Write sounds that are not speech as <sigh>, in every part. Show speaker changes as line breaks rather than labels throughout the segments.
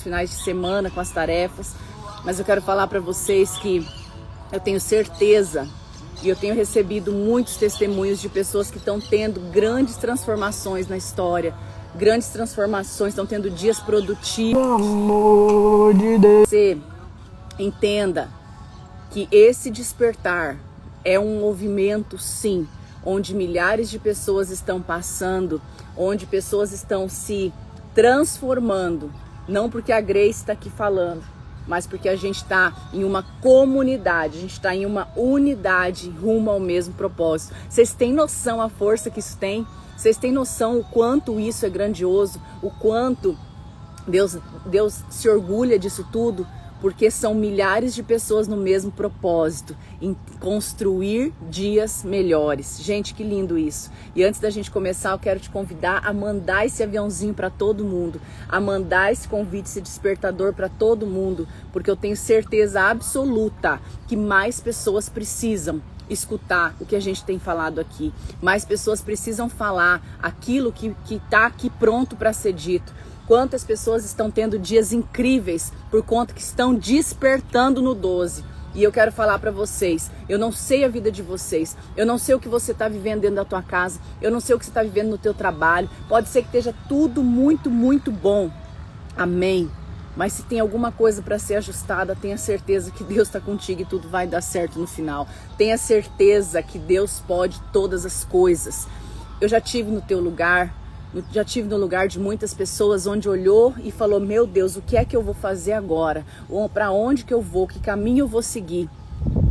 os finais de semana com as tarefas, mas eu quero falar para vocês que eu tenho certeza e eu tenho recebido muitos testemunhos de pessoas que estão tendo grandes transformações na história, grandes transformações, estão tendo dias produtivos. Amor de Deus. Você entenda que esse despertar é um movimento, sim, onde milhares de pessoas estão passando, onde pessoas estão se transformando, não porque a Grace está aqui falando, mas porque a gente está em uma comunidade, a gente está em uma unidade rumo ao mesmo propósito. Vocês têm noção a força que isso tem? Vocês têm noção o quanto isso é grandioso, o quanto Deus, Deus se orgulha disso tudo? Porque são milhares de pessoas no mesmo propósito, em construir dias melhores. Gente, que lindo isso. E antes da gente começar, eu quero te convidar a mandar esse aviãozinho para todo mundo, a mandar esse convite, esse despertador para todo mundo, porque eu tenho certeza absoluta que mais pessoas precisam escutar o que a gente tem falado aqui. Mais pessoas precisam falar aquilo que está aqui pronto para ser dito. Quantas pessoas estão tendo dias incríveis por conta que estão despertando no 12. E eu quero falar para vocês, eu não sei a vida de vocês, eu não sei o que você está vivendo dentro da tua casa, eu não sei o que você está vivendo no teu trabalho. Pode ser que esteja tudo muito, muito bom. Amém. Mas se tem alguma coisa para ser ajustada, tenha certeza que Deus está contigo e tudo vai dar certo no final. Tenha certeza que Deus pode todas as coisas. Eu já tive no teu lugar, já tive no lugar de muitas pessoas onde olhou e falou: Meu Deus, o que é que eu vou fazer agora? Para onde que eu vou? Que caminho eu vou seguir?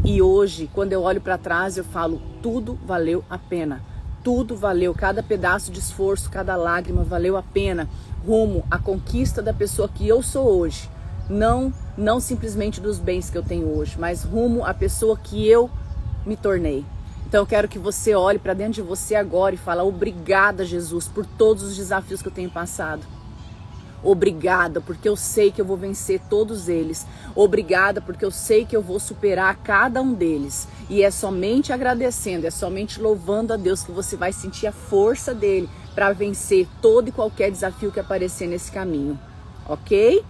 E hoje, quando eu olho para trás, eu falo: Tudo valeu a pena. Tudo valeu, cada pedaço de esforço, cada lágrima valeu a pena, rumo à conquista da pessoa que eu sou hoje. Não, não simplesmente dos bens que eu tenho hoje, mas rumo à pessoa que eu me tornei. Então eu quero que você olhe para dentro de você agora e fale: "Obrigada, Jesus, por todos os desafios que eu tenho passado. Obrigada, porque eu sei que eu vou vencer todos eles. Obrigada, porque eu sei que eu vou superar cada um deles. E é somente agradecendo, é somente louvando a Deus que você vai sentir a força dele para vencer todo e qualquer desafio que aparecer nesse caminho. OK?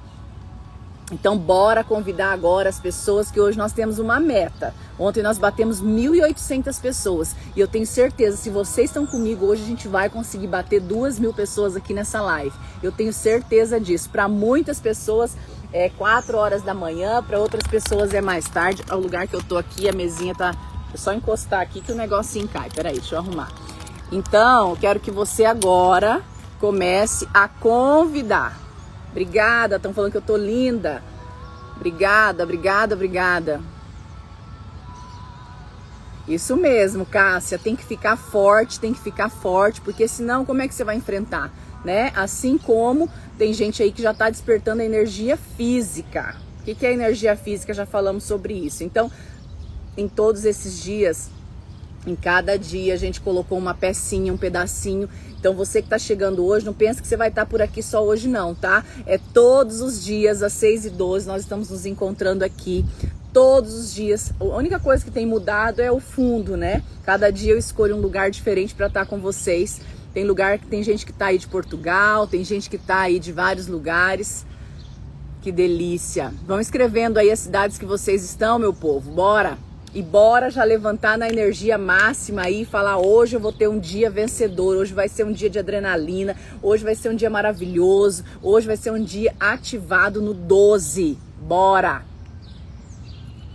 Então, bora convidar agora as pessoas que hoje nós temos uma meta. Ontem nós batemos 1.800 pessoas e eu tenho certeza, se vocês estão comigo, hoje a gente vai conseguir bater 2 mil pessoas aqui nessa live. Eu tenho certeza disso. Para muitas pessoas é 4 horas da manhã, para outras pessoas é mais tarde. O lugar que eu tô aqui, a mesinha tá. É só encostar aqui que o negocinho cai. Peraí, deixa eu arrumar. Então, quero que você agora comece a convidar Obrigada, estão falando que eu tô linda. Obrigada, obrigada, obrigada. Isso mesmo, Cássia, tem que ficar forte, tem que ficar forte, porque senão como é que você vai enfrentar, né? Assim como tem gente aí que já está despertando a energia física. O que, que é energia física? Já falamos sobre isso. Então, em todos esses dias, em cada dia a gente colocou uma pecinha, um pedacinho. Então você que está chegando hoje, não pensa que você vai estar tá por aqui só hoje não, tá? É todos os dias, às 6 e 12 nós estamos nos encontrando aqui. Todos os dias. A única coisa que tem mudado é o fundo, né? Cada dia eu escolho um lugar diferente para estar tá com vocês. Tem lugar que tem gente que está aí de Portugal, tem gente que está aí de vários lugares. Que delícia. Vão escrevendo aí as cidades que vocês estão, meu povo. Bora! E bora já levantar na energia máxima aí e falar: hoje eu vou ter um dia vencedor, hoje vai ser um dia de adrenalina, hoje vai ser um dia maravilhoso, hoje vai ser um dia ativado no 12. Bora!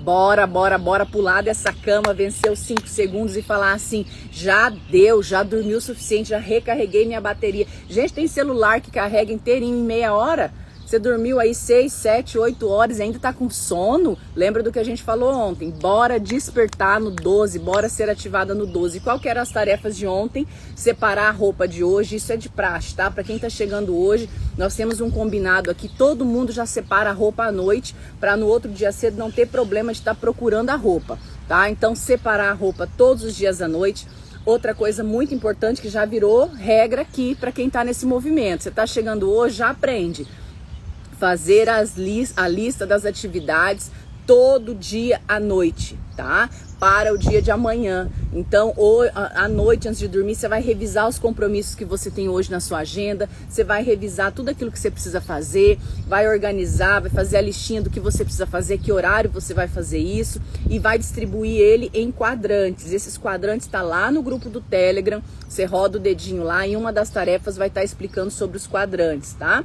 Bora, bora, bora pular dessa cama, vencer os 5 segundos e falar assim: já deu, já dormiu o suficiente, já recarreguei minha bateria. Gente, tem celular que carrega inteirinho em meia hora. Você dormiu aí 6, 7, 8 horas e ainda tá com sono? Lembra do que a gente falou ontem? Bora despertar no 12, bora ser ativada no 12. Qual que eram as tarefas de ontem? Separar a roupa de hoje, isso é de praxe, tá? Para quem tá chegando hoje, nós temos um combinado aqui, todo mundo já separa a roupa à noite, para no outro dia cedo não ter problema de estar tá procurando a roupa, tá? Então separar a roupa todos os dias à noite. Outra coisa muito importante que já virou regra aqui para quem está nesse movimento. Você está chegando hoje, já aprende fazer as lis a lista das atividades todo dia à noite, tá? Para o dia de amanhã. Então, à noite, antes de dormir, você vai revisar os compromissos que você tem hoje na sua agenda, você vai revisar tudo aquilo que você precisa fazer, vai organizar, vai fazer a listinha do que você precisa fazer, que horário você vai fazer isso e vai distribuir ele em quadrantes. Esses quadrantes está lá no grupo do Telegram, você roda o dedinho lá e uma das tarefas vai estar tá explicando sobre os quadrantes, tá?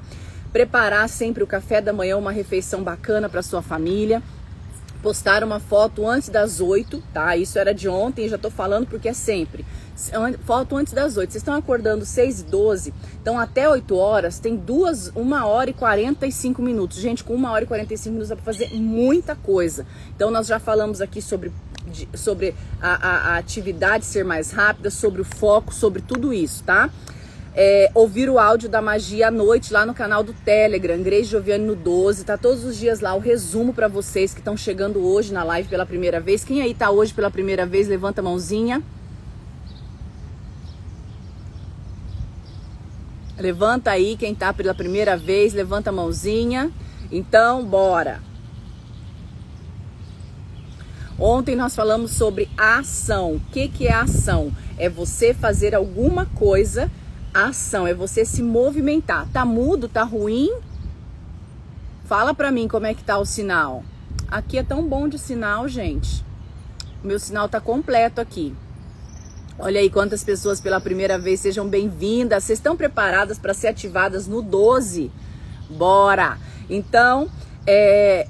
Preparar sempre o café da manhã, uma refeição bacana para sua família postar uma foto antes das 8, tá? Isso era de ontem, já tô falando porque é sempre. Foto antes das 8. Vocês estão acordando 6 e 12, então até 8 horas tem duas, 1 hora e 45 minutos. Gente, com 1 hora e 45 minutos dá pra fazer muita coisa. Então nós já falamos aqui sobre sobre a, a, a atividade ser mais rápida, sobre o foco, sobre tudo isso, tá? É, ouvir o áudio da magia à noite lá no canal do Telegram, Grace Joviane no 12. Tá todos os dias lá o resumo para vocês que estão chegando hoje na live pela primeira vez. Quem aí tá hoje pela primeira vez, levanta a mãozinha. Levanta aí quem tá pela primeira vez, levanta a mãozinha. Então, bora. Ontem nós falamos sobre ação. O que, que é ação? É você fazer alguma coisa ação, é você se movimentar. Tá mudo, tá ruim? Fala pra mim como é que tá o sinal. Aqui é tão bom de sinal, gente. Meu sinal tá completo aqui. Olha aí quantas pessoas pela primeira vez sejam bem-vindas. Vocês estão preparadas para ser ativadas no 12? Bora! Então, é,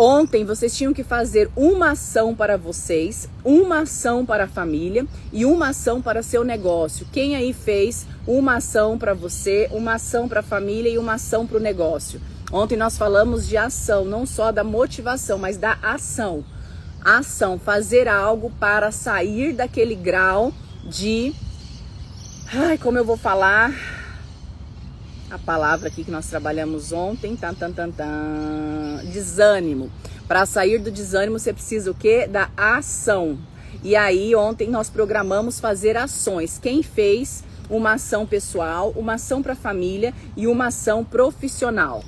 Ontem vocês tinham que fazer uma ação para vocês, uma ação para a família e uma ação para seu negócio. Quem aí fez uma ação para você, uma ação para a família e uma ação para o negócio? Ontem nós falamos de ação, não só da motivação, mas da ação. ação, fazer algo para sair daquele grau de. Ai, como eu vou falar? A palavra aqui que nós trabalhamos ontem, tan, tan, tan, tan, desânimo. Para sair do desânimo, você precisa o quê? Da ação. E aí, ontem nós programamos fazer ações. Quem fez uma ação pessoal, uma ação para a família e uma ação profissional?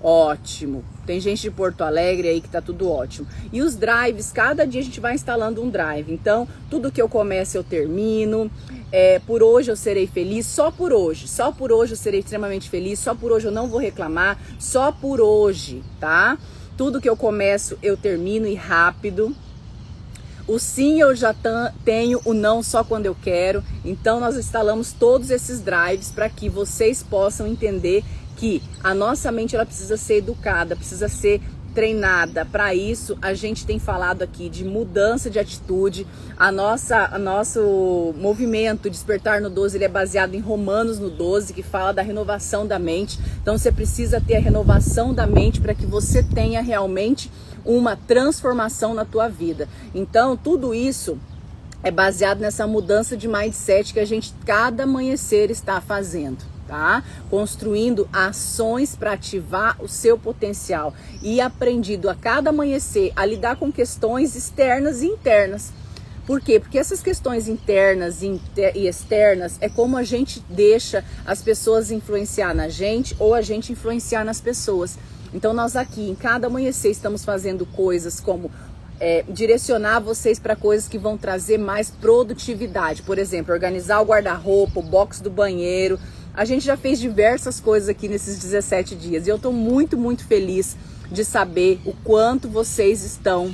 Ótimo. Tem gente de Porto Alegre aí que tá tudo ótimo. E os drives, cada dia a gente vai instalando um drive. Então, tudo que eu começo eu termino. É, por hoje eu serei feliz, só por hoje. Só por hoje eu serei extremamente feliz, só por hoje eu não vou reclamar, só por hoje, tá? Tudo que eu começo eu termino e rápido. O sim eu já tenho, o não só quando eu quero. Então nós instalamos todos esses drives para que vocês possam entender que a nossa mente ela precisa ser educada, precisa ser treinada. Para isso, a gente tem falado aqui de mudança de atitude. A nossa, a nosso movimento Despertar no 12 ele é baseado em Romanos no 12, que fala da renovação da mente. Então, você precisa ter a renovação da mente para que você tenha realmente uma transformação na tua vida. Então, tudo isso é baseado nessa mudança de mindset que a gente cada amanhecer está fazendo tá? Construindo ações para ativar o seu potencial e aprendido a cada amanhecer a lidar com questões externas e internas. Por quê? Porque essas questões internas e externas é como a gente deixa as pessoas influenciar na gente ou a gente influenciar nas pessoas. Então nós aqui em cada amanhecer estamos fazendo coisas como é, direcionar vocês para coisas que vão trazer mais produtividade. Por exemplo, organizar o guarda-roupa, o box do banheiro, a gente já fez diversas coisas aqui nesses 17 dias e eu estou muito, muito feliz de saber o quanto vocês estão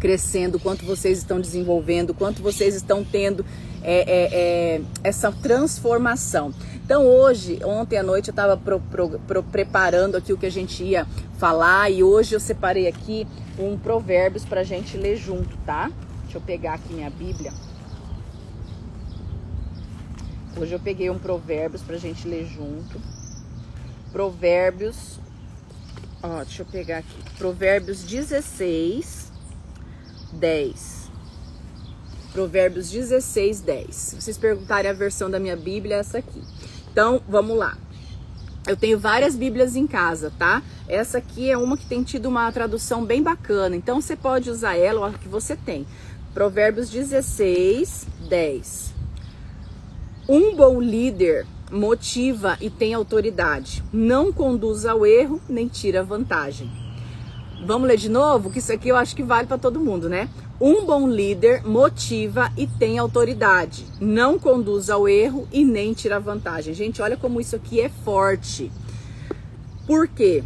crescendo, quanto vocês estão desenvolvendo, quanto vocês estão tendo é, é, é, essa transformação. Então hoje, ontem à noite eu estava preparando aqui o que a gente ia falar e hoje eu separei aqui um provérbios para a gente ler junto, tá? Deixa eu pegar aqui minha Bíblia. Hoje eu peguei um Provérbios pra gente ler junto. Provérbios. Ó, deixa eu pegar aqui. Provérbios 16, 10. Provérbios 16, 10. Se vocês perguntarem a versão da minha Bíblia, é essa aqui. Então, vamos lá. Eu tenho várias Bíblias em casa, tá? Essa aqui é uma que tem tido uma tradução bem bacana. Então, você pode usar ela, a que você tem. Provérbios 16, 10. Um bom líder motiva e tem autoridade, não conduz ao erro nem tira vantagem. Vamos ler de novo? Que isso aqui eu acho que vale para todo mundo, né? Um bom líder motiva e tem autoridade, não conduz ao erro e nem tira vantagem. Gente, olha como isso aqui é forte. Por quê?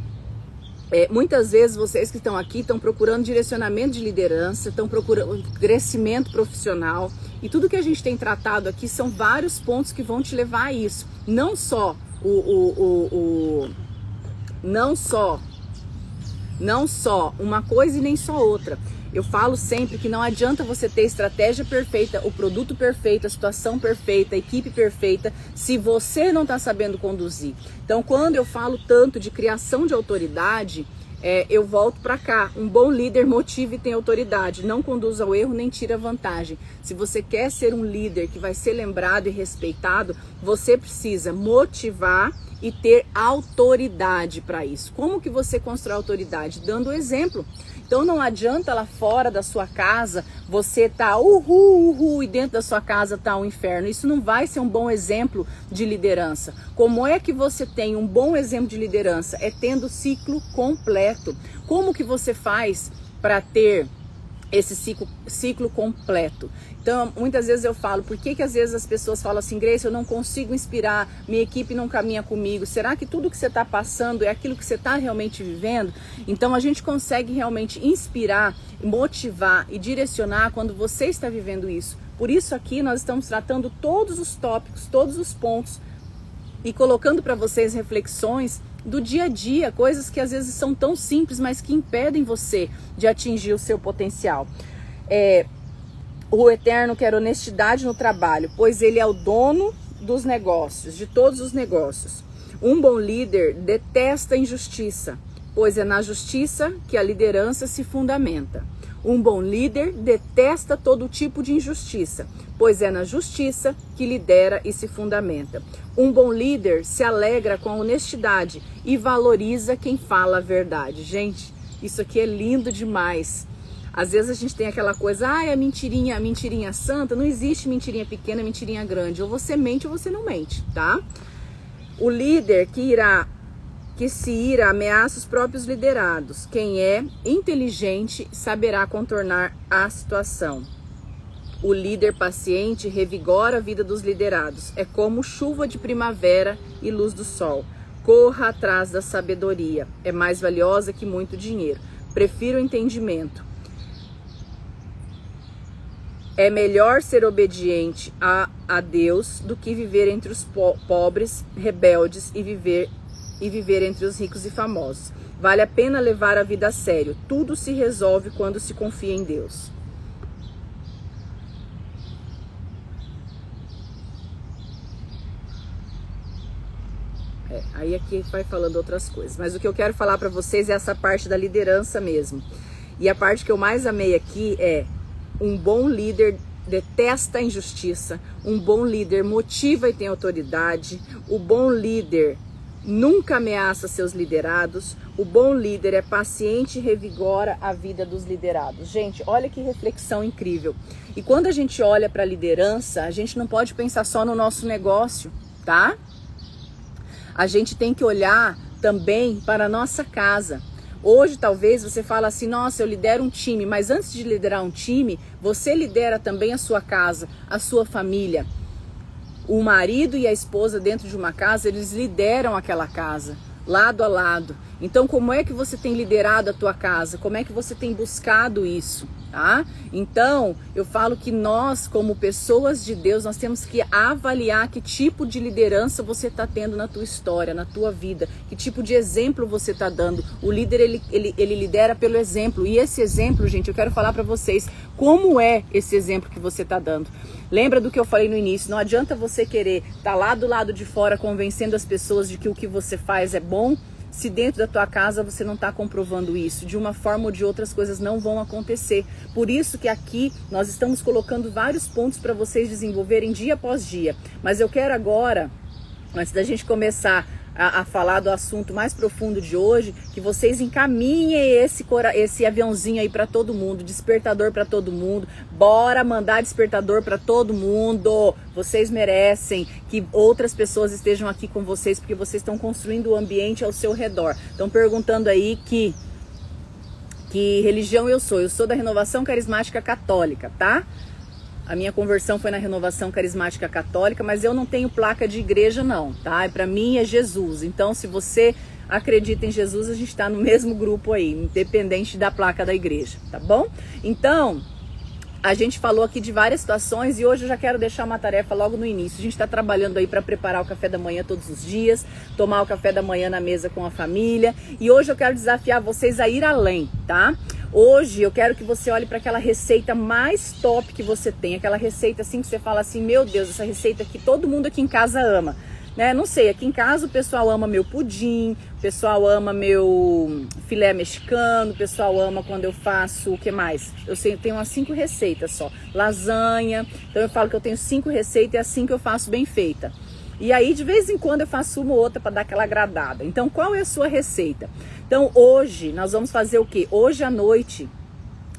É, muitas vezes vocês que estão aqui estão procurando direcionamento de liderança, estão procurando crescimento profissional e tudo que a gente tem tratado aqui são vários pontos que vão te levar a isso. Não só o, o, o, o não só não só uma coisa e nem só outra. Eu falo sempre que não adianta você ter estratégia perfeita, o produto perfeito, a situação perfeita, a equipe perfeita, se você não está sabendo conduzir. Então, quando eu falo tanto de criação de autoridade, é, eu volto para cá. Um bom líder motiva e tem autoridade, não conduz ao erro nem tira vantagem. Se você quer ser um líder que vai ser lembrado e respeitado, você precisa motivar e ter autoridade para isso. Como que você constrói autoridade? Dando exemplo. Então não adianta lá fora da sua casa você tá uhul, uhul e dentro da sua casa tá um inferno. Isso não vai ser um bom exemplo de liderança. Como é que você tem um bom exemplo de liderança? É tendo ciclo completo. Como que você faz para ter esse ciclo, ciclo completo. Então, muitas vezes eu falo, por que, que às vezes as pessoas falam assim, Grace, eu não consigo inspirar, minha equipe não caminha comigo. Será que tudo que você está passando é aquilo que você está realmente vivendo? Então, a gente consegue realmente inspirar, motivar e direcionar quando você está vivendo isso. Por isso, aqui nós estamos tratando todos os tópicos, todos os pontos e colocando para vocês reflexões do dia a dia, coisas que às vezes são tão simples, mas que impedem você de atingir o seu potencial. É, o Eterno quer honestidade no trabalho, pois ele é o dono dos negócios, de todos os negócios. Um bom líder detesta a injustiça, pois é na justiça que a liderança se fundamenta. Um bom líder detesta todo tipo de injustiça, pois é na justiça que lidera e se fundamenta. Um bom líder se alegra com a honestidade e valoriza quem fala a verdade. Gente, isso aqui é lindo demais. Às vezes a gente tem aquela coisa, ah, é mentirinha, mentirinha santa. Não existe mentirinha pequena, mentirinha grande. Ou você mente ou você não mente, tá? O líder que irá que se ira ameaça os próprios liderados. Quem é inteligente saberá contornar a situação. O líder paciente revigora a vida dos liderados. É como chuva de primavera e luz do sol. Corra atrás da sabedoria. É mais valiosa que muito dinheiro. Prefiro o entendimento. É melhor ser obediente a, a Deus do que viver entre os po pobres, rebeldes e viver e viver entre os ricos e famosos. Vale a pena levar a vida a sério. Tudo se resolve quando se confia em Deus. É, aí aqui vai falando outras coisas. Mas o que eu quero falar para vocês é essa parte da liderança mesmo. E a parte que eu mais amei aqui é um bom líder detesta a injustiça, um bom líder motiva e tem autoridade, o bom líder nunca ameaça seus liderados. O bom líder é paciente e revigora a vida dos liderados. Gente, olha que reflexão incrível. E quando a gente olha para a liderança, a gente não pode pensar só no nosso negócio, tá? A gente tem que olhar também para a nossa casa. Hoje, talvez você fala assim: nossa, eu lidero um time, mas antes de liderar um time, você lidera também a sua casa, a sua família o marido e a esposa dentro de uma casa, eles lideram aquela casa, lado a lado. Então, como é que você tem liderado a tua casa? Como é que você tem buscado isso? Tá? Então, eu falo que nós, como pessoas de Deus, nós temos que avaliar que tipo de liderança você está tendo na tua história, na tua vida, que tipo de exemplo você está dando. O líder, ele, ele, ele lidera pelo exemplo. E esse exemplo, gente, eu quero falar para vocês como é esse exemplo que você está dando. Lembra do que eu falei no início? Não adianta você querer estar tá lá do lado de fora convencendo as pessoas de que o que você faz é bom se dentro da tua casa você não está comprovando isso. De uma forma ou de outra as coisas não vão acontecer. Por isso que aqui nós estamos colocando vários pontos para vocês desenvolverem dia após dia. Mas eu quero agora, antes da gente começar a, a, falar do assunto mais profundo de hoje, que vocês encaminhem esse, esse aviãozinho aí para todo mundo, despertador para todo mundo. Bora mandar despertador para todo mundo. Vocês merecem que outras pessoas estejam aqui com vocês, porque vocês estão construindo o ambiente ao seu redor. Estão perguntando aí que Que religião eu sou? Eu sou da Renovação Carismática Católica, tá? A minha conversão foi na Renovação Carismática Católica, mas eu não tenho placa de igreja não, tá? Para mim é Jesus. Então, se você acredita em Jesus, a gente está no mesmo grupo aí, independente da placa da igreja, tá bom? Então, a gente falou aqui de várias situações e hoje eu já quero deixar uma tarefa logo no início. A gente está trabalhando aí para preparar o café da manhã todos os dias, tomar o café da manhã na mesa com a família. E hoje eu quero desafiar vocês a ir além, tá? Hoje eu quero que você olhe para aquela receita mais top que você tem, aquela receita assim que você fala assim: meu Deus, essa receita que todo mundo aqui em casa ama né? Não sei, aqui em casa o pessoal ama meu pudim, o pessoal ama meu filé mexicano, o pessoal ama quando eu faço o que mais? Eu tenho umas cinco receitas só. Lasanha. Então eu falo que eu tenho cinco receitas e é assim que eu faço bem feita. E aí de vez em quando eu faço uma ou outra para dar aquela agradada. Então qual é a sua receita? Então hoje nós vamos fazer o que? Hoje à noite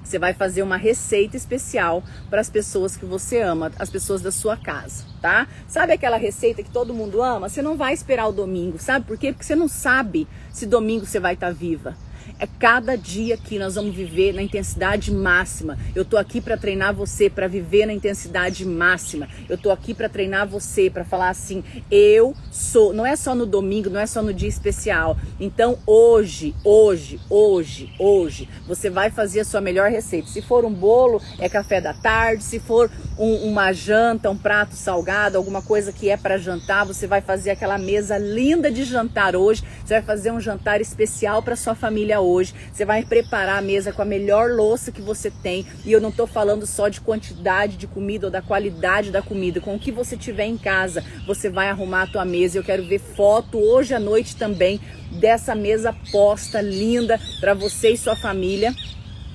você vai fazer uma receita especial para as pessoas que você ama, as pessoas da sua casa, tá? Sabe aquela receita que todo mundo ama? Você não vai esperar o domingo, sabe por quê? Porque você não sabe se domingo você vai estar tá viva. É cada dia que nós vamos viver na intensidade máxima. Eu tô aqui para treinar você para viver na intensidade máxima. Eu tô aqui para treinar você para falar assim: eu sou. Não é só no domingo, não é só no dia especial. Então hoje, hoje, hoje, hoje, você vai fazer a sua melhor receita. Se for um bolo, é café da tarde. Se for um, uma janta, um prato salgado, alguma coisa que é para jantar, você vai fazer aquela mesa linda de jantar hoje. Você vai fazer um jantar especial para sua família hoje hoje. Você vai preparar a mesa com a melhor louça que você tem. E eu não estou falando só de quantidade de comida ou da qualidade da comida. Com o que você tiver em casa, você vai arrumar a tua mesa. Eu quero ver foto hoje à noite também dessa mesa posta linda para você e sua família.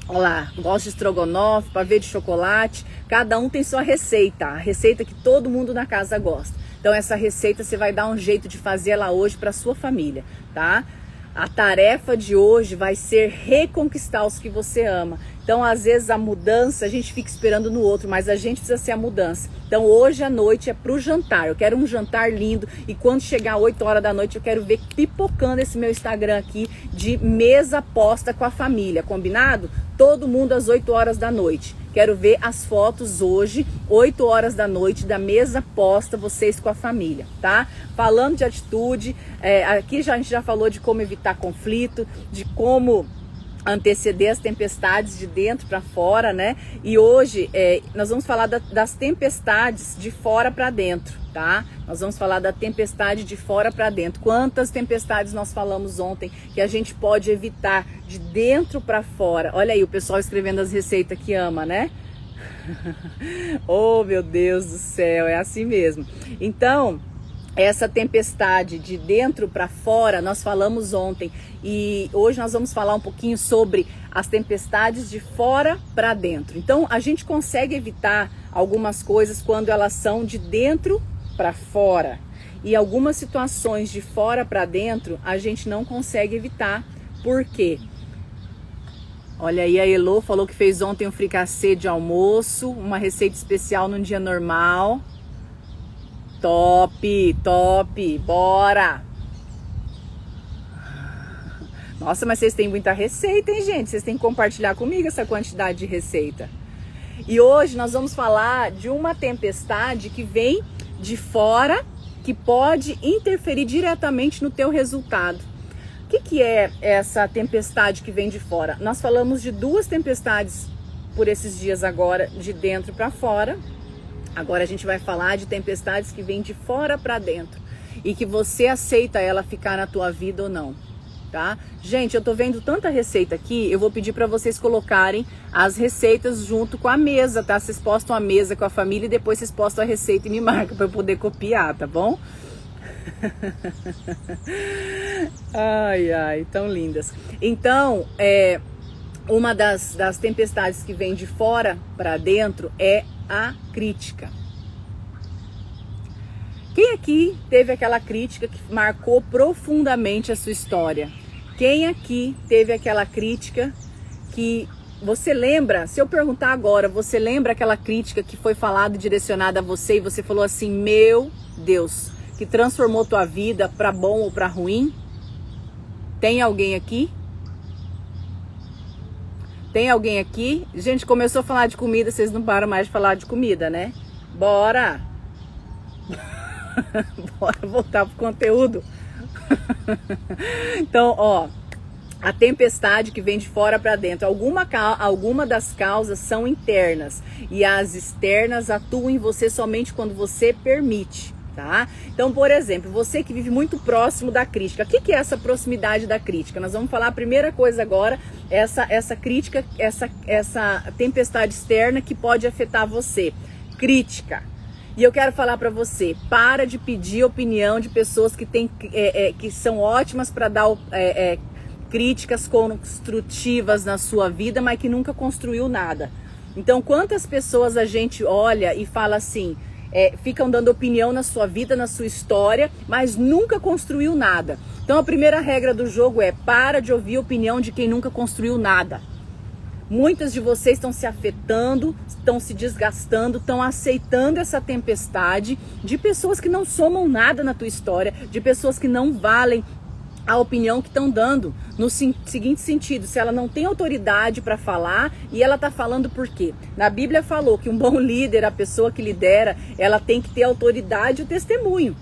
Olha lá, gosto de estrogonofe, pavê de chocolate. Cada um tem sua receita, a receita que todo mundo na casa gosta. Então essa receita você vai dar um jeito de fazer ela hoje para sua família, tá? A tarefa de hoje vai ser reconquistar os que você ama. Então, às vezes, a mudança a gente fica esperando no outro, mas a gente precisa ser a mudança. Então, hoje à noite é pro jantar. Eu quero um jantar lindo e quando chegar 8 horas da noite, eu quero ver pipocando esse meu Instagram aqui de mesa posta com a família. Combinado? Todo mundo às 8 horas da noite. Quero ver as fotos hoje, 8 horas da noite, da mesa posta, vocês com a família, tá? Falando de atitude, é, aqui já, a gente já falou de como evitar conflito, de como anteceder as tempestades de dentro para fora, né? E hoje é, nós vamos falar da, das tempestades de fora para dentro, tá? Nós vamos falar da tempestade de fora para dentro. Quantas tempestades nós falamos ontem que a gente pode evitar de dentro para fora? Olha aí o pessoal escrevendo as receitas que ama, né? <laughs> oh, meu Deus do céu, é assim mesmo. Então, essa tempestade de dentro para fora, nós falamos ontem e hoje nós vamos falar um pouquinho sobre as tempestades de fora para dentro. Então, a gente consegue evitar algumas coisas quando elas são de dentro para fora. E algumas situações de fora para dentro a gente não consegue evitar. Por quê? Olha aí, a Elo falou que fez ontem um fricassê de almoço, uma receita especial num dia normal. Top, top, bora! Nossa, mas vocês têm muita receita, hein, gente? Vocês têm que compartilhar comigo essa quantidade de receita. E hoje nós vamos falar de uma tempestade que vem de fora, que pode interferir diretamente no teu resultado. O que, que é essa tempestade que vem de fora? Nós falamos de duas tempestades por esses dias agora, de dentro para fora, Agora a gente vai falar de tempestades que vêm de fora para dentro e que você aceita ela ficar na tua vida ou não, tá? Gente, eu tô vendo tanta receita aqui, eu vou pedir para vocês colocarem as receitas junto com a mesa, tá? Vocês postam a mesa com a família e depois vocês postam a receita e me <laughs> marcam para eu poder copiar, tá bom? <laughs> ai, ai, tão lindas. Então, é, uma das, das tempestades que vem de fora para dentro é a crítica. Quem aqui teve aquela crítica que marcou profundamente a sua história? Quem aqui teve aquela crítica que você lembra? Se eu perguntar agora, você lembra aquela crítica que foi falada e direcionada a você e você falou assim: "Meu Deus, que transformou tua vida para bom ou para ruim?" Tem alguém aqui? Tem alguém aqui? Gente, começou a falar de comida, vocês não param mais de falar de comida, né? Bora! <laughs> Bora voltar pro conteúdo. <laughs> então, ó, a tempestade que vem de fora para dentro. Alguma, alguma das causas são internas e as externas atuam em você somente quando você permite. Tá? Então, por exemplo, você que vive muito próximo da crítica, o que, que é essa proximidade da crítica? Nós vamos falar a primeira coisa agora, essa, essa crítica, essa, essa tempestade externa que pode afetar você. Crítica. E eu quero falar para você, para de pedir opinião de pessoas que, tem, é, é, que são ótimas para dar é, é, críticas construtivas na sua vida, mas que nunca construiu nada. Então, quantas pessoas a gente olha e fala assim, é, ficam dando opinião na sua vida, na sua história, mas nunca construiu nada. Então, a primeira regra do jogo é para de ouvir a opinião de quem nunca construiu nada. Muitas de vocês estão se afetando, estão se desgastando, estão aceitando essa tempestade de pessoas que não somam nada na tua história, de pessoas que não valem a opinião que estão dando. No seguinte sentido, se ela não tem autoridade para falar e ela está falando por quê? Na Bíblia falou que um bom líder, a pessoa que lidera, ela tem que ter autoridade e o testemunho.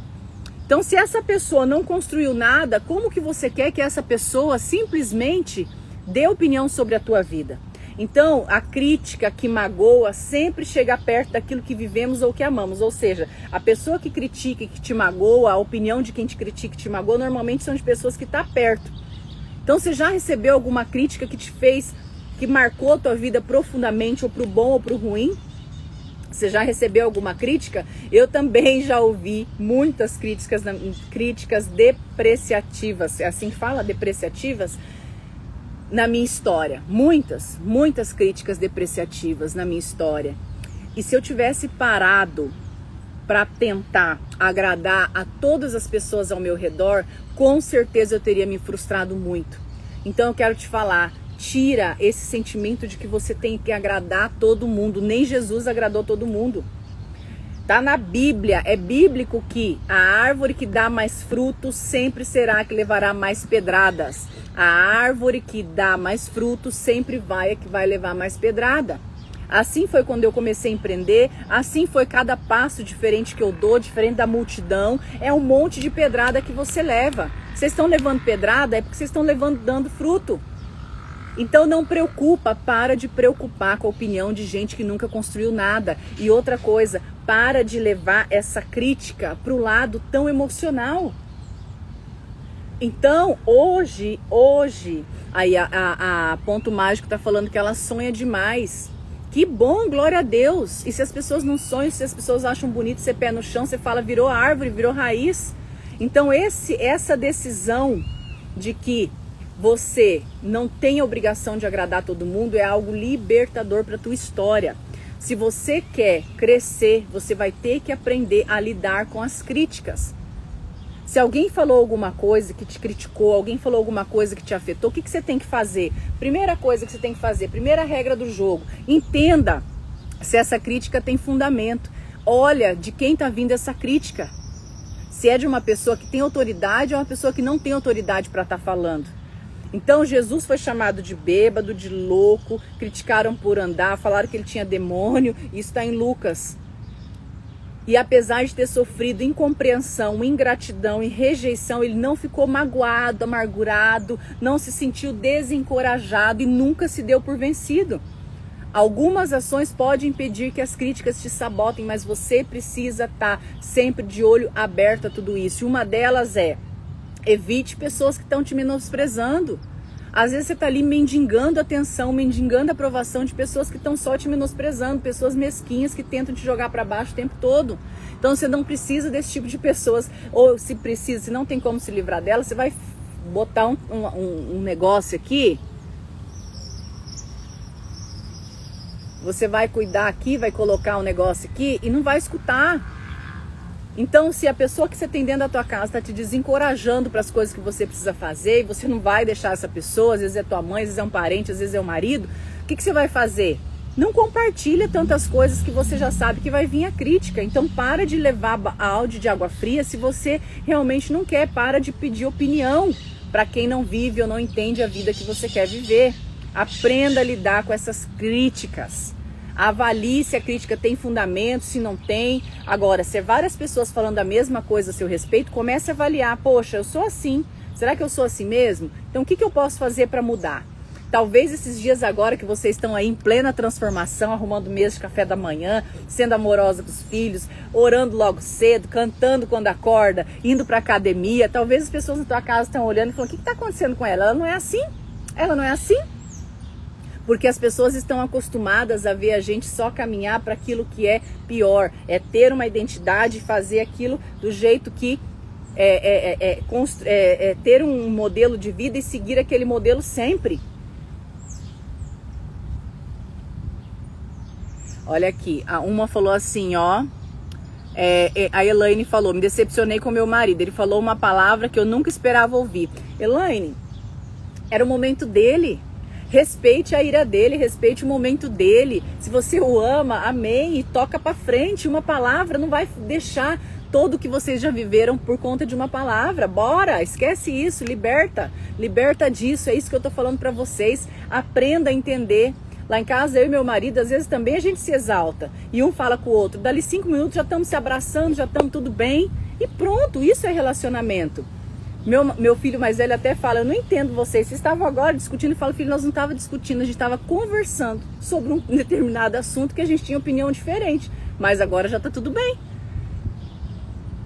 Então, se essa pessoa não construiu nada, como que você quer que essa pessoa simplesmente dê opinião sobre a tua vida? Então, a crítica que magoa sempre chega perto daquilo que vivemos ou que amamos. Ou seja, a pessoa que critica e que te magoa, a opinião de quem te critica e te magoa, normalmente são de pessoas que estão tá perto. Então, você já recebeu alguma crítica que te fez, que marcou a tua vida profundamente, ou pro bom ou pro ruim? Você já recebeu alguma crítica? Eu também <laughs> já ouvi muitas críticas, críticas depreciativas. É assim que fala? Depreciativas? Na minha história. Muitas, muitas críticas depreciativas na minha história. E se eu tivesse parado para tentar agradar a todas as pessoas ao meu redor, com certeza eu teria me frustrado muito. Então eu quero te falar, tira esse sentimento de que você tem que agradar todo mundo. Nem Jesus agradou todo mundo. Tá na Bíblia, é bíblico que a árvore que dá mais frutos sempre será que levará mais pedradas. A árvore que dá mais frutos sempre vai a que vai levar mais pedrada. Assim foi quando eu comecei a empreender, assim foi cada passo diferente que eu dou, diferente da multidão, é um monte de pedrada que você leva. Vocês estão levando pedrada é porque vocês estão levando dando fruto. Então não preocupa, para de preocupar com a opinião de gente que nunca construiu nada. E outra coisa, para de levar essa crítica para o lado tão emocional. Então, hoje, hoje, aí a, a, a Ponto Mágico está falando que ela sonha demais. Que bom, glória a Deus. E se as pessoas não sonham, se as pessoas acham bonito ser pé no chão, você fala, virou árvore, virou raiz. Então, esse, essa decisão de que você não tem obrigação de agradar todo mundo é algo libertador para tua história. Se você quer crescer, você vai ter que aprender a lidar com as críticas. Se alguém falou alguma coisa que te criticou, alguém falou alguma coisa que te afetou, o que, que você tem que fazer? Primeira coisa que você tem que fazer, primeira regra do jogo, entenda se essa crítica tem fundamento. Olha de quem está vindo essa crítica. Se é de uma pessoa que tem autoridade ou uma pessoa que não tem autoridade para estar tá falando. Então Jesus foi chamado de bêbado, de louco, criticaram por andar, falaram que ele tinha demônio, isso está em Lucas. E apesar de ter sofrido incompreensão, ingratidão e rejeição, ele não ficou magoado, amargurado, não se sentiu desencorajado e nunca se deu por vencido. Algumas ações podem impedir que as críticas te sabotem, mas você precisa estar tá sempre de olho aberto a tudo isso. E uma delas é Evite pessoas que estão te menosprezando. Às vezes você está ali mendigando atenção, mendigando aprovação de pessoas que estão só te menosprezando, pessoas mesquinhas que tentam te jogar para baixo o tempo todo. Então você não precisa desse tipo de pessoas, ou se precisa, se não tem como se livrar delas, você vai botar um, um, um negócio aqui. Você vai cuidar aqui, vai colocar um negócio aqui e não vai escutar. Então, se a pessoa que você tem dentro da tua casa está te desencorajando para as coisas que você precisa fazer e você não vai deixar essa pessoa, às vezes é tua mãe, às vezes é um parente, às vezes é o um marido, o que, que você vai fazer? Não compartilha tantas coisas que você já sabe que vai vir a crítica. Então para de levar áudio de água fria se você realmente não quer. Para de pedir opinião para quem não vive ou não entende a vida que você quer viver. Aprenda a lidar com essas críticas. Avalie se a crítica tem fundamento, se não tem. Agora, se é várias pessoas falando a mesma coisa a seu respeito, comece a avaliar. Poxa, eu sou assim. Será que eu sou assim mesmo? Então, o que, que eu posso fazer para mudar? Talvez esses dias agora que vocês estão aí em plena transformação, arrumando mesa de café da manhã, sendo amorosa com os filhos, orando logo cedo, cantando quando acorda, indo para academia, talvez as pessoas na tua casa estão olhando e falando: o que está acontecendo com ela? Ela não é assim? Ela não é assim? Porque as pessoas estão acostumadas a ver a gente só caminhar para aquilo que é pior, é ter uma identidade fazer aquilo do jeito que é, é, é, é, ter um modelo de vida e seguir aquele modelo sempre. Olha aqui, a uma falou assim, ó. a Elaine falou: me decepcionei com meu marido. Ele falou uma palavra que eu nunca esperava ouvir. Elaine, era o momento dele. Respeite a ira dele, respeite o momento dele. Se você o ama, amém e toca para frente. Uma palavra não vai deixar todo que vocês já viveram por conta de uma palavra. Bora, esquece isso, liberta. Liberta disso. É isso que eu tô falando para vocês. Aprenda a entender. Lá em casa, eu e meu marido, às vezes também a gente se exalta. E um fala com o outro. Dali cinco minutos já estamos se abraçando, já estamos tudo bem. E pronto, isso é relacionamento. Meu, meu filho mais velho até fala, eu não entendo vocês, vocês estavam agora discutindo, e fala, filho, nós não estávamos discutindo, a gente estava conversando sobre um determinado assunto que a gente tinha opinião diferente, mas agora já está tudo bem.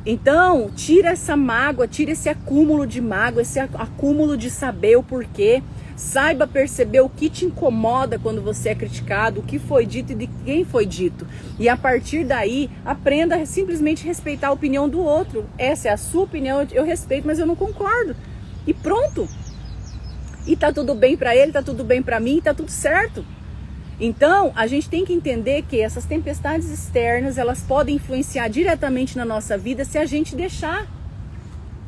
Então, tira essa mágoa, tira esse acúmulo de mágoa, esse acúmulo de saber o porquê. Saiba perceber o que te incomoda quando você é criticado, o que foi dito e de quem foi dito. E a partir daí, aprenda a simplesmente respeitar a opinião do outro. Essa é a sua opinião, eu respeito, mas eu não concordo. E pronto. E tá tudo bem para ele, tá tudo bem para mim, tá tudo certo. Então, a gente tem que entender que essas tempestades externas, elas podem influenciar diretamente na nossa vida se a gente deixar.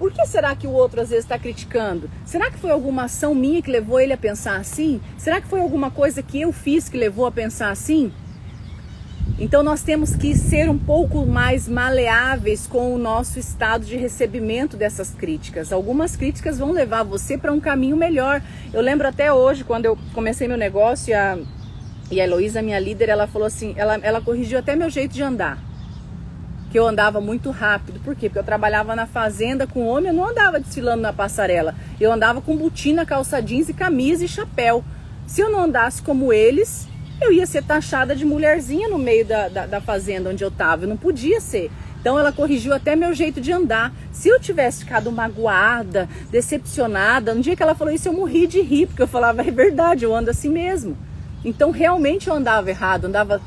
Por que será que o outro às vezes está criticando? Será que foi alguma ação minha que levou ele a pensar assim? Será que foi alguma coisa que eu fiz que levou a pensar assim? Então nós temos que ser um pouco mais maleáveis com o nosso estado de recebimento dessas críticas. Algumas críticas vão levar você para um caminho melhor. Eu lembro até hoje, quando eu comecei meu negócio, e a, e a Heloísa, minha líder, ela falou assim, ela, ela corrigiu até meu jeito de andar que eu andava muito rápido. Por quê? Porque eu trabalhava na fazenda com homem, eu não andava desfilando na passarela. Eu andava com botina, calça jeans e camisa e chapéu. Se eu não andasse como eles, eu ia ser taxada de mulherzinha no meio da, da, da fazenda onde eu estava. Eu não podia ser. Então ela corrigiu até meu jeito de andar. Se eu tivesse ficado magoada, decepcionada, no dia que ela falou isso eu morri de rir, porque eu falava, é verdade, eu ando assim mesmo. Então realmente eu andava errado, andava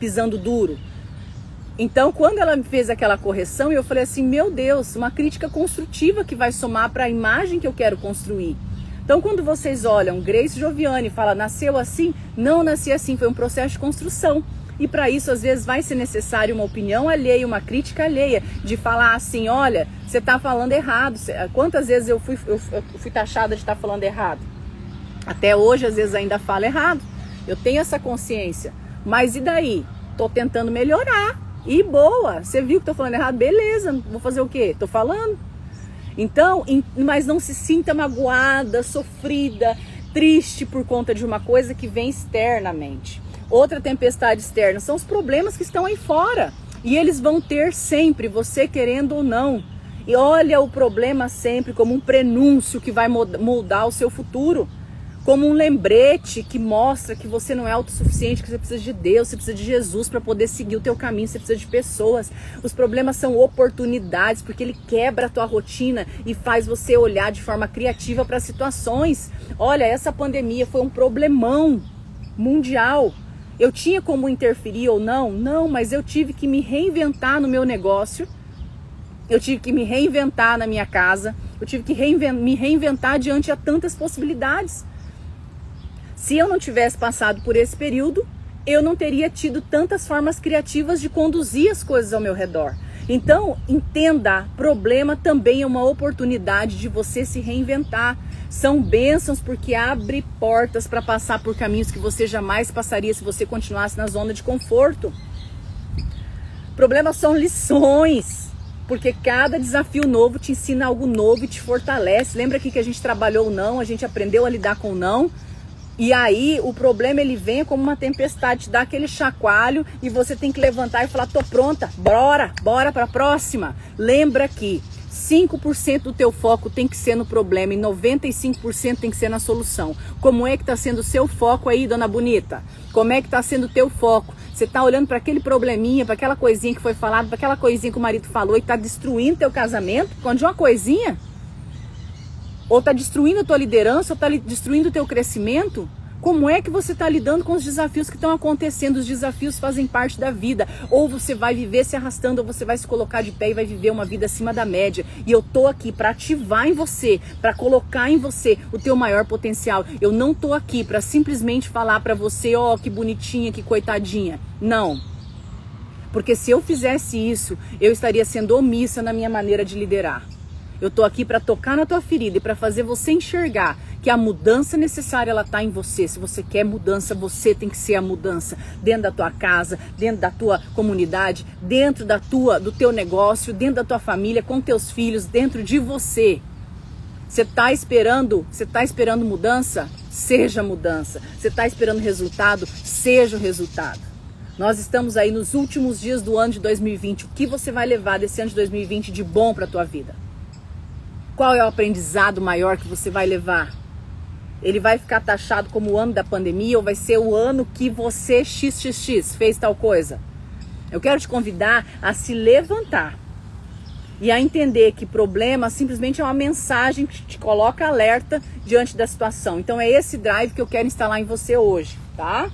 pisando duro. Então, quando ela me fez aquela correção, eu falei assim: meu Deus, uma crítica construtiva que vai somar para a imagem que eu quero construir. Então, quando vocês olham Grace Joviani fala, nasceu assim, não nasci assim, foi um processo de construção. E para isso, às vezes, vai ser necessário uma opinião alheia, uma crítica alheia, de falar assim: olha, você está falando errado. Quantas vezes eu fui, eu fui taxada de estar tá falando errado? Até hoje, às vezes, ainda falo errado. Eu tenho essa consciência. Mas e daí? Estou tentando melhorar. E boa, você viu que tô falando errado? Beleza, vou fazer o quê? Tô falando. Então, mas não se sinta magoada, sofrida, triste por conta de uma coisa que vem externamente. Outra tempestade externa são os problemas que estão aí fora. E eles vão ter sempre, você querendo ou não. E olha o problema sempre como um prenúncio que vai moldar o seu futuro como um lembrete que mostra que você não é autossuficiente, que você precisa de Deus, você precisa de Jesus para poder seguir o teu caminho, você precisa de pessoas. Os problemas são oportunidades, porque ele quebra a tua rotina e faz você olhar de forma criativa para situações. Olha, essa pandemia foi um problemão mundial. Eu tinha como interferir ou não? Não, mas eu tive que me reinventar no meu negócio. Eu tive que me reinventar na minha casa. Eu tive que me reinventar diante a tantas possibilidades. Se eu não tivesse passado por esse período, eu não teria tido tantas formas criativas de conduzir as coisas ao meu redor. Então, entenda, problema também é uma oportunidade de você se reinventar. São bênçãos porque abre portas para passar por caminhos que você jamais passaria se você continuasse na zona de conforto. Problemas são lições, porque cada desafio novo te ensina algo novo e te fortalece. Lembra aqui que a gente trabalhou o não, a gente aprendeu a lidar com o não. E aí o problema ele vem como uma tempestade, dá aquele chacoalho e você tem que levantar e falar: "Tô pronta, bora, bora para a próxima". Lembra que 5% do teu foco tem que ser no problema e 95% tem que ser na solução. Como é que está sendo o seu foco aí, dona bonita? Como é que está sendo o teu foco? Você está olhando para aquele probleminha, para aquela coisinha que foi falada, para aquela coisinha que o marido falou e está destruindo teu casamento? Quando de uma coisinha? Ou está destruindo a tua liderança, ou está destruindo o teu crescimento? Como é que você está lidando com os desafios que estão acontecendo? Os desafios fazem parte da vida. Ou você vai viver se arrastando, ou você vai se colocar de pé e vai viver uma vida acima da média. E eu tô aqui para ativar em você, para colocar em você o teu maior potencial. Eu não tô aqui para simplesmente falar para você, ó, oh, que bonitinha, que coitadinha. Não. Porque se eu fizesse isso, eu estaria sendo omissa na minha maneira de liderar. Eu tô aqui para tocar na tua ferida e para fazer você enxergar que a mudança necessária ela tá em você. Se você quer mudança, você tem que ser a mudança dentro da tua casa, dentro da tua comunidade, dentro da tua do teu negócio, dentro da tua família, com teus filhos, dentro de você. Você está esperando, você tá esperando mudança? Seja mudança. Você está esperando resultado? Seja o resultado. Nós estamos aí nos últimos dias do ano de 2020. O que você vai levar desse ano de 2020 de bom para a tua vida? Qual é o aprendizado maior que você vai levar? Ele vai ficar taxado como o ano da pandemia ou vai ser o ano que você XXX fez tal coisa? Eu quero te convidar a se levantar e a entender que problema simplesmente é uma mensagem que te coloca alerta diante da situação. Então é esse drive que eu quero instalar em você hoje, tá?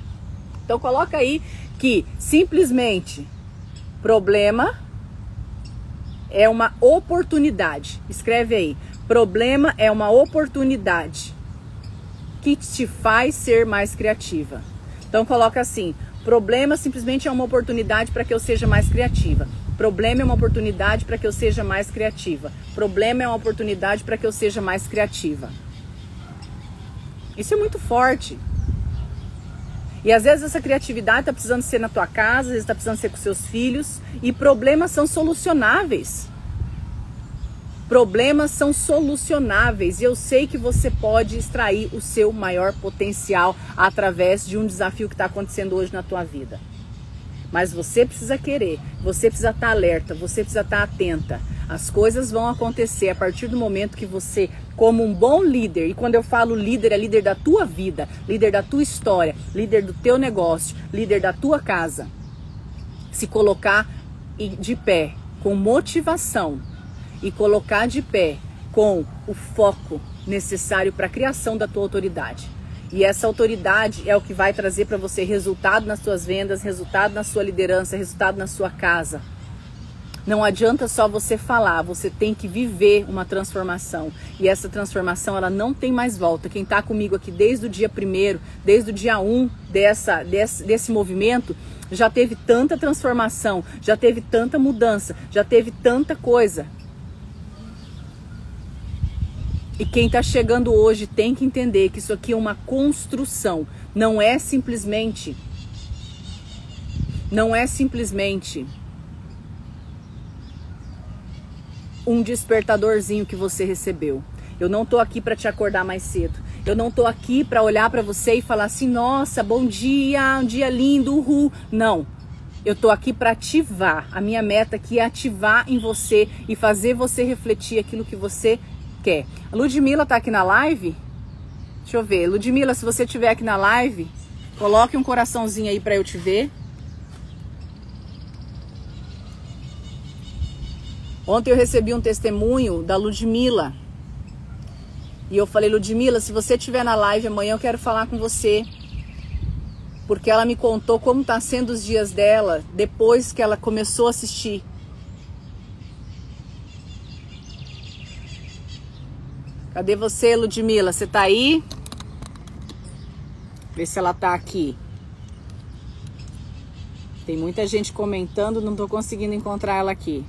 Então coloca aí que simplesmente problema é uma oportunidade. Escreve aí. Problema é uma oportunidade que te faz ser mais criativa. Então coloca assim: problema simplesmente é uma oportunidade para que eu seja mais criativa. Problema é uma oportunidade para que eu seja mais criativa. Problema é uma oportunidade para que eu seja mais criativa. Isso é muito forte. E às vezes essa criatividade está precisando ser na tua casa, às vezes está precisando ser com seus filhos. E problemas são solucionáveis. Problemas são solucionáveis e eu sei que você pode extrair o seu maior potencial através de um desafio que está acontecendo hoje na tua vida. Mas você precisa querer, você precisa estar tá alerta, você precisa estar tá atenta. As coisas vão acontecer a partir do momento que você, como um bom líder, e quando eu falo líder, é líder da tua vida, líder da tua história, líder do teu negócio, líder da tua casa, se colocar de pé com motivação e colocar de pé com o foco necessário para a criação da tua autoridade. E essa autoridade é o que vai trazer para você resultado nas suas vendas, resultado na sua liderança, resultado na sua casa. Não adianta só você falar, você tem que viver uma transformação. E essa transformação, ela não tem mais volta. Quem está comigo aqui desde o dia primeiro, desde o dia um dessa, desse, desse movimento, já teve tanta transformação, já teve tanta mudança, já teve tanta coisa. E quem está chegando hoje tem que entender que isso aqui é uma construção, não é simplesmente. Não é simplesmente um despertadorzinho que você recebeu. Eu não tô aqui para te acordar mais cedo. Eu não tô aqui para olhar para você e falar assim: "Nossa, bom dia, um dia lindo, uhul". Não. Eu tô aqui para ativar. A minha meta aqui é ativar em você e fazer você refletir aquilo que você quer. A Ludmilla tá aqui na live? Deixa eu ver. Ludmilla, se você estiver aqui na live, coloque um coraçãozinho aí para eu te ver. Ontem eu recebi um testemunho da Ludmilla. E eu falei, Ludmilla, se você estiver na live amanhã, eu quero falar com você. Porque ela me contou como está sendo os dias dela depois que ela começou a assistir. Cadê você, Ludmilla? Você tá aí? Vê se ela tá aqui. Tem muita gente comentando, não tô conseguindo encontrar ela aqui.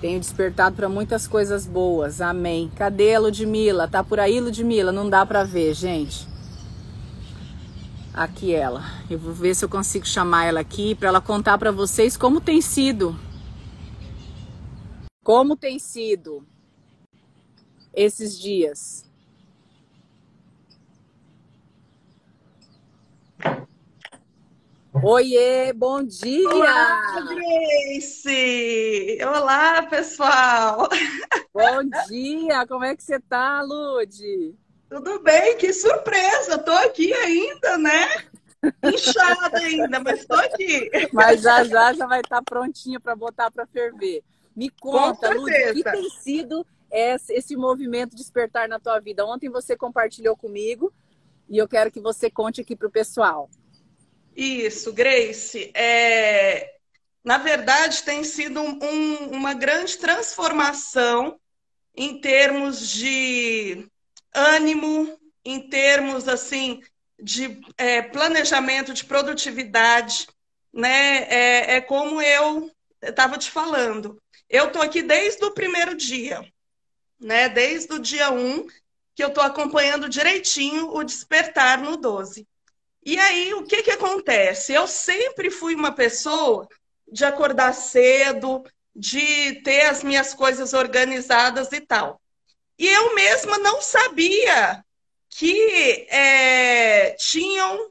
Tenho despertado para muitas coisas boas. Amém. Cadê a Ludmilla? Tá por aí, Ludmilla? Não dá para ver, gente. Aqui ela. Eu vou ver se eu consigo chamar ela aqui para ela contar para vocês como tem sido. Como tem sido esses dias? Oiê, bom dia!
Olá, Grace! Olá, pessoal!
Bom dia! Como é que você tá, Lude?
Tudo bem, que surpresa! Tô aqui ainda, né? Inchada ainda, mas tô aqui.
Mas já já já vai estar tá prontinha para botar para ferver. Me conta, Lude, o que tem sido esse, esse movimento despertar na tua vida? Ontem você compartilhou comigo e eu quero que você conte aqui para o pessoal.
Isso, Grace. É, na verdade, tem sido um, uma grande transformação em termos de ânimo, em termos assim de é, planejamento, de produtividade, né? É, é como eu estava te falando. Eu estou aqui desde o primeiro dia, né? Desde o dia 1, que eu estou acompanhando direitinho o despertar no 12. E aí, o que, que acontece? Eu sempre fui uma pessoa de acordar cedo, de ter as minhas coisas organizadas e tal. E eu mesma não sabia que é, tinham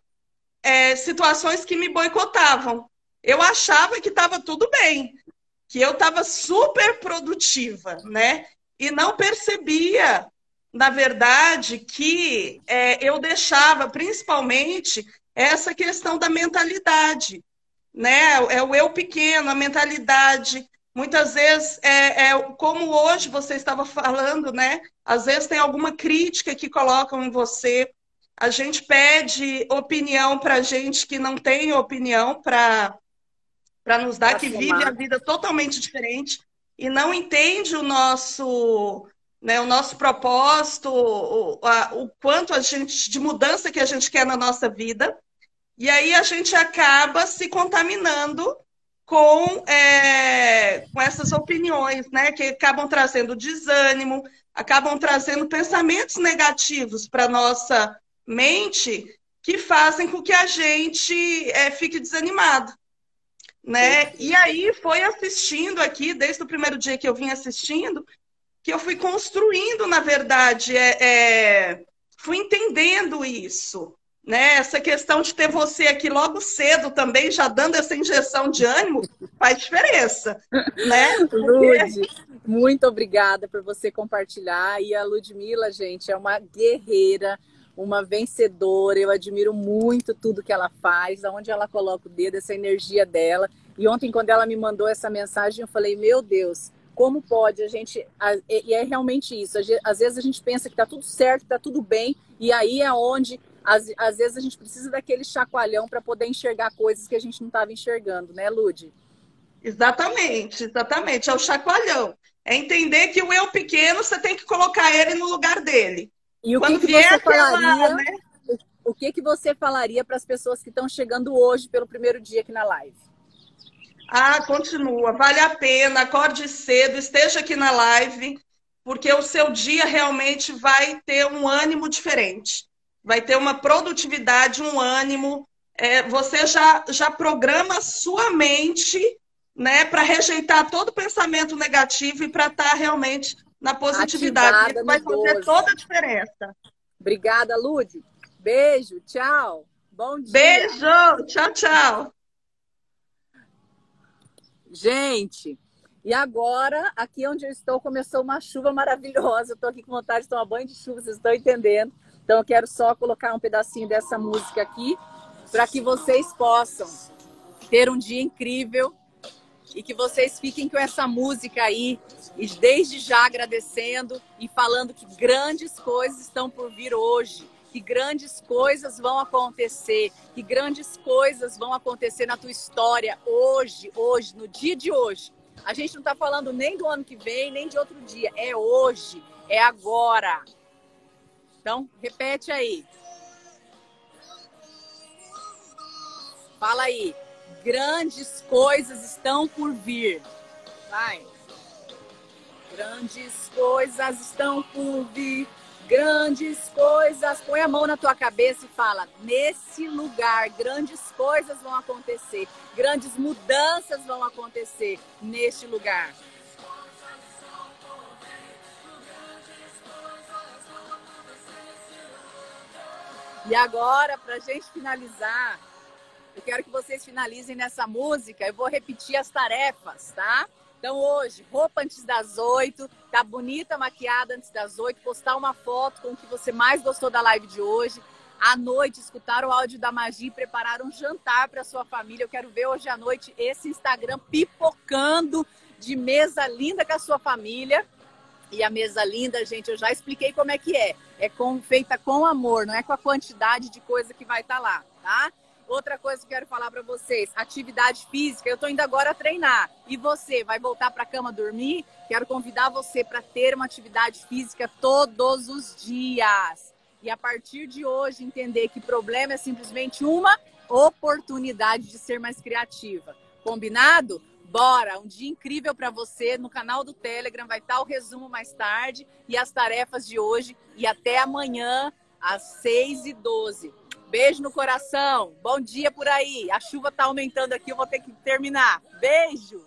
é, situações que me boicotavam. Eu achava que estava tudo bem, que eu estava super produtiva, né? E não percebia na verdade, que é, eu deixava principalmente essa questão da mentalidade, né? É o eu pequeno, a mentalidade. Muitas vezes, é, é, como hoje você estava falando, né? Às vezes tem alguma crítica que colocam em você. A gente pede opinião para gente que não tem opinião para nos dar, que vive a vida totalmente diferente e não entende o nosso né, o nosso propósito, o, a, o quanto a gente de mudança que a gente quer na nossa vida, e aí a gente acaba se contaminando com, é, com essas opiniões, né, que acabam trazendo desânimo, acabam trazendo pensamentos negativos para nossa mente que fazem com que a gente é, fique desanimado. Né? E aí foi assistindo aqui, desde o primeiro dia que eu vim assistindo, que eu fui construindo, na verdade, é, é, fui entendendo isso. Né? Essa questão de ter você aqui logo cedo também, já dando essa injeção de ânimo, faz diferença. Né? <laughs>
Lud, muito obrigada por você compartilhar. E a Ludmilla, gente, é uma guerreira, uma vencedora. Eu admiro muito tudo que ela faz, aonde ela coloca o dedo, essa energia dela. E ontem, quando ela me mandou essa mensagem, eu falei: Meu Deus, como pode a gente. E é realmente isso. Às vezes a gente pensa que está tudo certo, está tudo bem, e aí é onde, às, às vezes, a gente precisa daquele chacoalhão para poder enxergar coisas que a gente não estava enxergando, né, Lude?
Exatamente, exatamente. É o chacoalhão. É entender que o eu pequeno, você tem que colocar ele no lugar dele.
E o que, que você falaria? Né? O que, que você falaria para as pessoas que estão chegando hoje pelo primeiro dia aqui na live?
Ah, continua. Vale a pena. Acorde cedo, esteja aqui na live, porque o seu dia realmente vai ter um ânimo diferente. Vai ter uma produtividade, um ânimo. É, você já, já programa sua mente né, para rejeitar todo pensamento negativo e para estar tá realmente na positividade. Ativada Isso vai fazer 12. toda a diferença.
Obrigada, Lude. Beijo, tchau. Bom dia.
Beijo, tchau, tchau.
Gente, e agora, aqui onde eu estou, começou uma chuva maravilhosa. Eu estou aqui com vontade de tomar banho de chuva, vocês estão entendendo? Então, eu quero só colocar um pedacinho dessa música aqui para que vocês possam ter um dia incrível e que vocês fiquem com essa música aí, e desde já agradecendo e falando que grandes coisas estão por vir hoje que grandes coisas vão acontecer, que grandes coisas vão acontecer na tua história hoje, hoje, no dia de hoje. A gente não está falando nem do ano que vem, nem de outro dia. É hoje, é agora. Então, repete aí. Fala aí. Grandes coisas estão por vir. Vai. Grandes coisas estão por vir grandes coisas. Põe a mão na tua cabeça e fala: nesse lugar, grandes coisas vão acontecer, grandes mudanças vão acontecer neste lugar. E agora, para gente finalizar, eu quero que vocês finalizem nessa música. Eu vou repetir as tarefas, tá? Então hoje, roupa antes das oito, tá bonita, maquiada antes das oito, postar uma foto com o que você mais gostou da live de hoje. À noite, escutar o áudio da magia e preparar um jantar para sua família. Eu quero ver hoje à noite esse Instagram pipocando de mesa linda com a sua família. E a mesa linda, gente, eu já expliquei como é que é. É com, feita com amor, não é com a quantidade de coisa que vai estar tá lá, tá? Outra coisa que eu quero falar para vocês, atividade física. Eu estou indo agora treinar. E você vai voltar para a cama dormir? Quero convidar você para ter uma atividade física todos os dias. E a partir de hoje entender que problema é simplesmente uma oportunidade de ser mais criativa. Combinado? Bora! Um dia incrível para você no canal do Telegram. Vai estar o resumo mais tarde e as tarefas de hoje. E até amanhã às 6h12. Beijo no coração. Bom dia por aí. A chuva está aumentando aqui, eu vou ter que terminar. Beijo.